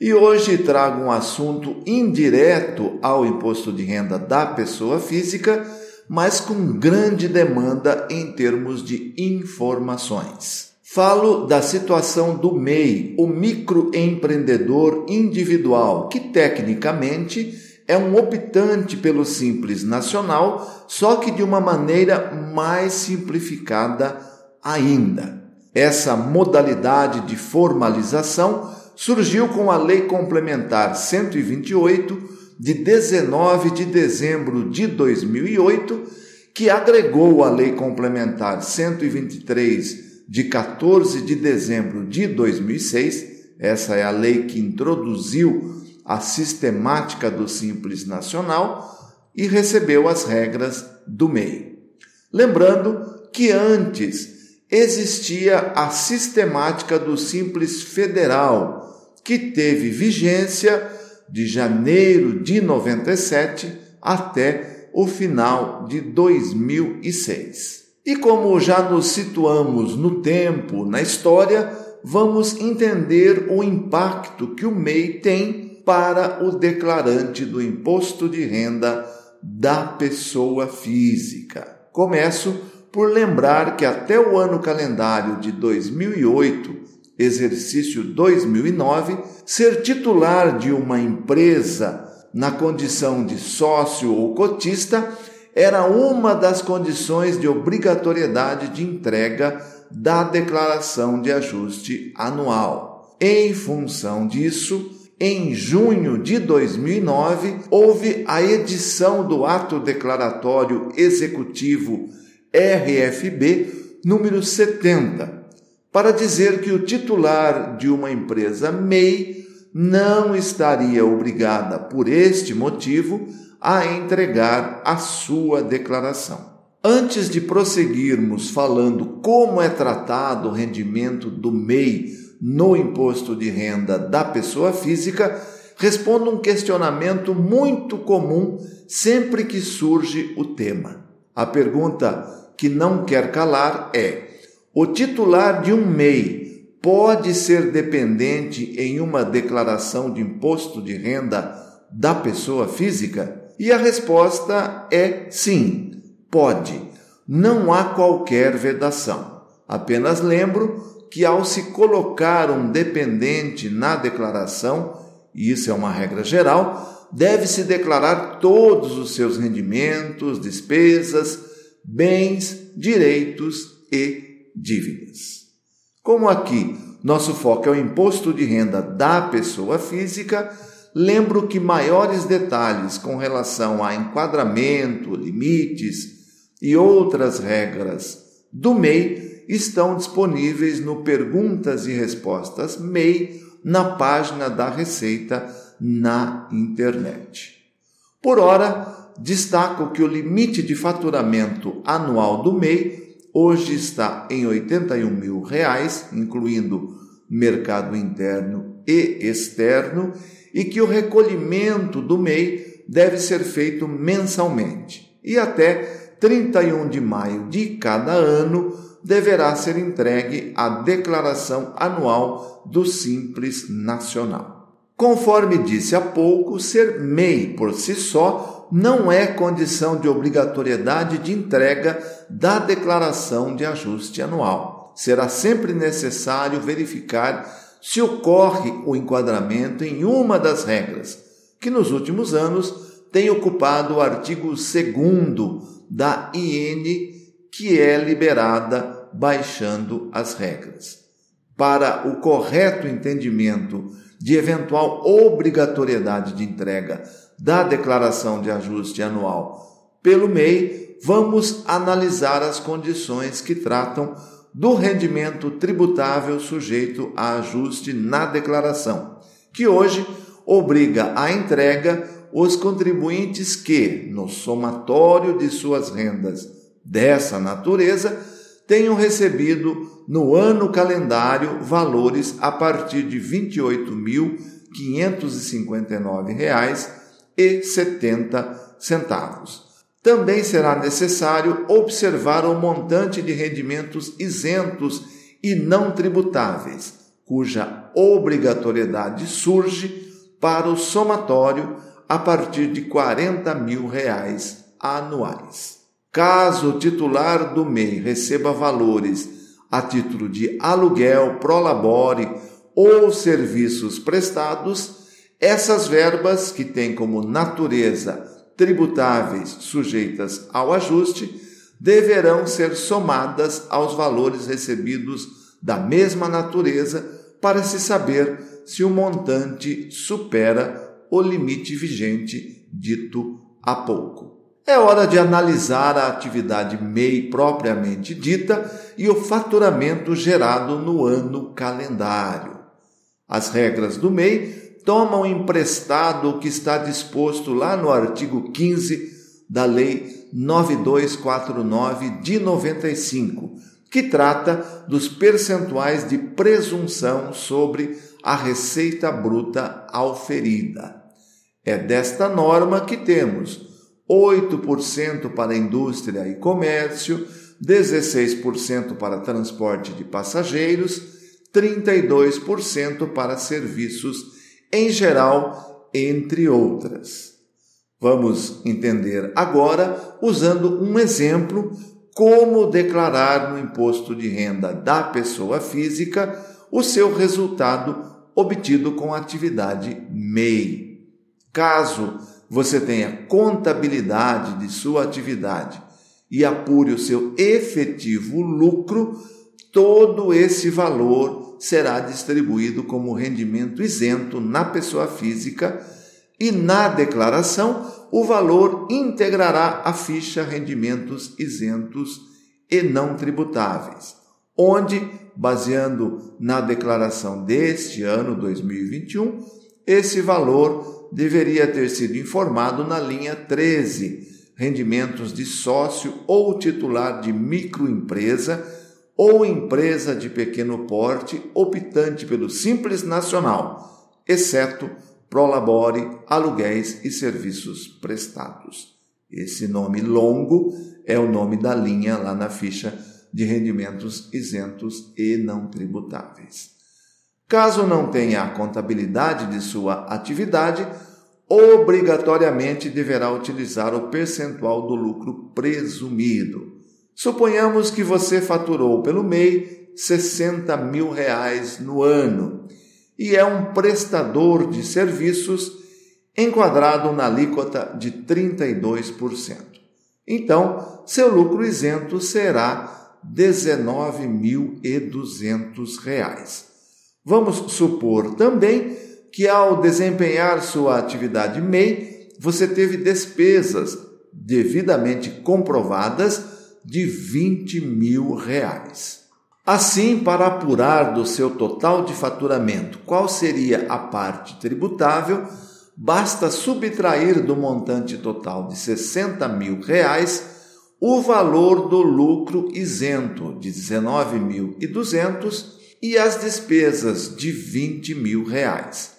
E hoje trago um assunto indireto ao imposto de renda da pessoa física, mas com grande demanda em termos de informações. Falo da situação do MEI, o microempreendedor individual, que tecnicamente é um optante pelo Simples Nacional, só que de uma maneira mais simplificada ainda. Essa modalidade de formalização surgiu com a Lei Complementar 128 de 19 de dezembro de 2008, que agregou a Lei Complementar 123 de 14 de dezembro de 2006. Essa é a lei que introduziu a sistemática do Simples Nacional e recebeu as regras do MEI. Lembrando que antes existia a sistemática do Simples Federal, que teve vigência de janeiro de 97 até o final de 2006. E como já nos situamos no tempo, na história, vamos entender o impacto que o MEI tem para o declarante do imposto de renda da pessoa física. Começo por lembrar que até o ano calendário de 2008 exercício 2009, ser titular de uma empresa na condição de sócio ou cotista era uma das condições de obrigatoriedade de entrega da declaração de ajuste anual. Em função disso, em junho de 2009, houve a edição do Ato Declaratório Executivo RFB número 70, para dizer que o titular de uma empresa MEI não estaria obrigada, por este motivo, a entregar a sua declaração. Antes de prosseguirmos falando como é tratado o rendimento do MEI no imposto de renda da pessoa física, respondo um questionamento muito comum sempre que surge o tema. A pergunta que não quer calar é: o titular de um MEI pode ser dependente em uma declaração de imposto de renda da pessoa física? E a resposta é sim, pode. Não há qualquer vedação. Apenas lembro que ao se colocar um dependente na declaração, e isso é uma regra geral, deve-se declarar todos os seus rendimentos, despesas, bens, direitos e dívidas. Como aqui nosso foco é o imposto de renda da pessoa física, lembro que maiores detalhes com relação a enquadramento, limites e outras regras do MEI estão disponíveis no Perguntas e Respostas MEI na página da Receita na internet. Por hora, destaco que o limite de faturamento anual do MEI hoje está em 81 mil reais, incluindo mercado interno e externo, e que o recolhimento do MEI deve ser feito mensalmente. E até 31 de maio de cada ano deverá ser entregue a declaração anual do Simples Nacional. Conforme disse há pouco, ser MEI por si só não é condição de obrigatoriedade de entrega da declaração de ajuste anual. Será sempre necessário verificar se ocorre o enquadramento em uma das regras, que nos últimos anos tem ocupado o artigo 2 da IN, que é liberada baixando as regras. Para o correto entendimento de eventual obrigatoriedade de entrega da declaração de ajuste anual pelo MEI, vamos analisar as condições que tratam do rendimento tributável sujeito a ajuste na declaração, que hoje obriga à entrega os contribuintes que, no somatório de suas rendas dessa natureza, tenham recebido no ano calendário valores a partir de R$ 28.559,70. Também será necessário observar o montante de rendimentos isentos e não tributáveis, cuja obrigatoriedade surge para o somatório a partir de 40 mil reais anuais. Caso o titular do MEI receba valores a título de aluguel, prolabore ou serviços prestados, essas verbas, que têm como natureza tributáveis sujeitas ao ajuste, deverão ser somadas aos valores recebidos da mesma natureza para se saber se o montante supera o limite vigente dito há pouco. É hora de analisar a atividade MEI propriamente dita e o faturamento gerado no ano calendário. As regras do MEI tomam emprestado o que está disposto lá no artigo 15 da Lei 9249 de 95, que trata dos percentuais de presunção sobre a receita bruta auferida. É desta norma que temos 8% para indústria e comércio, 16% para transporte de passageiros, 32% para serviços em geral, entre outras. Vamos entender agora, usando um exemplo, como declarar no imposto de renda da pessoa física o seu resultado obtido com a atividade MEI. Caso você tenha contabilidade de sua atividade e apure o seu efetivo lucro, todo esse valor será distribuído como rendimento isento na pessoa física e na declaração o valor integrará a ficha rendimentos isentos e não tributáveis, onde, baseando na declaração deste ano 2021, esse valor deveria ter sido informado na linha 13, rendimentos de sócio ou titular de microempresa ou empresa de pequeno porte optante pelo Simples Nacional, exceto Prolabore, aluguéis e serviços prestados. Esse nome longo é o nome da linha lá na ficha de rendimentos isentos e não tributáveis. Caso não tenha a contabilidade de sua atividade, obrigatoriamente deverá utilizar o percentual do lucro presumido. Suponhamos que você faturou pelo MEI 60 mil reais no ano e é um prestador de serviços enquadrado na alíquota de 32%. Então, seu lucro isento será R$ 19.200. Vamos supor também que ao desempenhar sua atividade MEI, você teve despesas devidamente comprovadas de 20 mil reais. Assim, para apurar do seu total de faturamento qual seria a parte tributável, basta subtrair do montante total de 60 mil reais o valor do lucro isento de 19.200 e as despesas de 20 mil reais.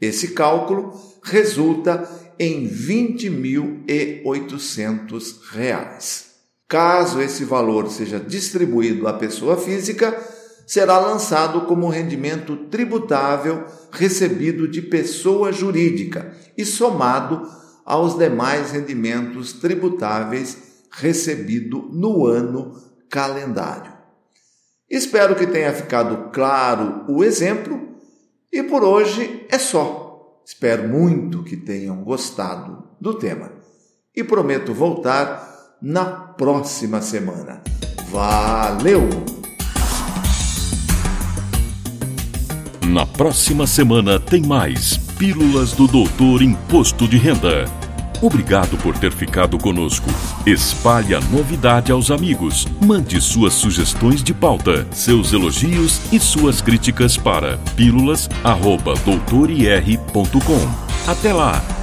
Esse cálculo resulta em 20.800 reais. Caso esse valor seja distribuído à pessoa física, será lançado como rendimento tributável recebido de pessoa jurídica e somado aos demais rendimentos tributáveis recebido no ano calendário. Espero que tenha ficado claro o exemplo e por hoje é só. Espero muito que tenham gostado do tema e prometo voltar na próxima semana. Valeu! Na próxima semana tem mais Pílulas do Doutor Imposto de Renda. Obrigado por ter ficado conosco. Espalhe a novidade aos amigos. Mande suas sugestões de pauta, seus elogios e suas críticas para pílulas.doutorir.com. Até lá!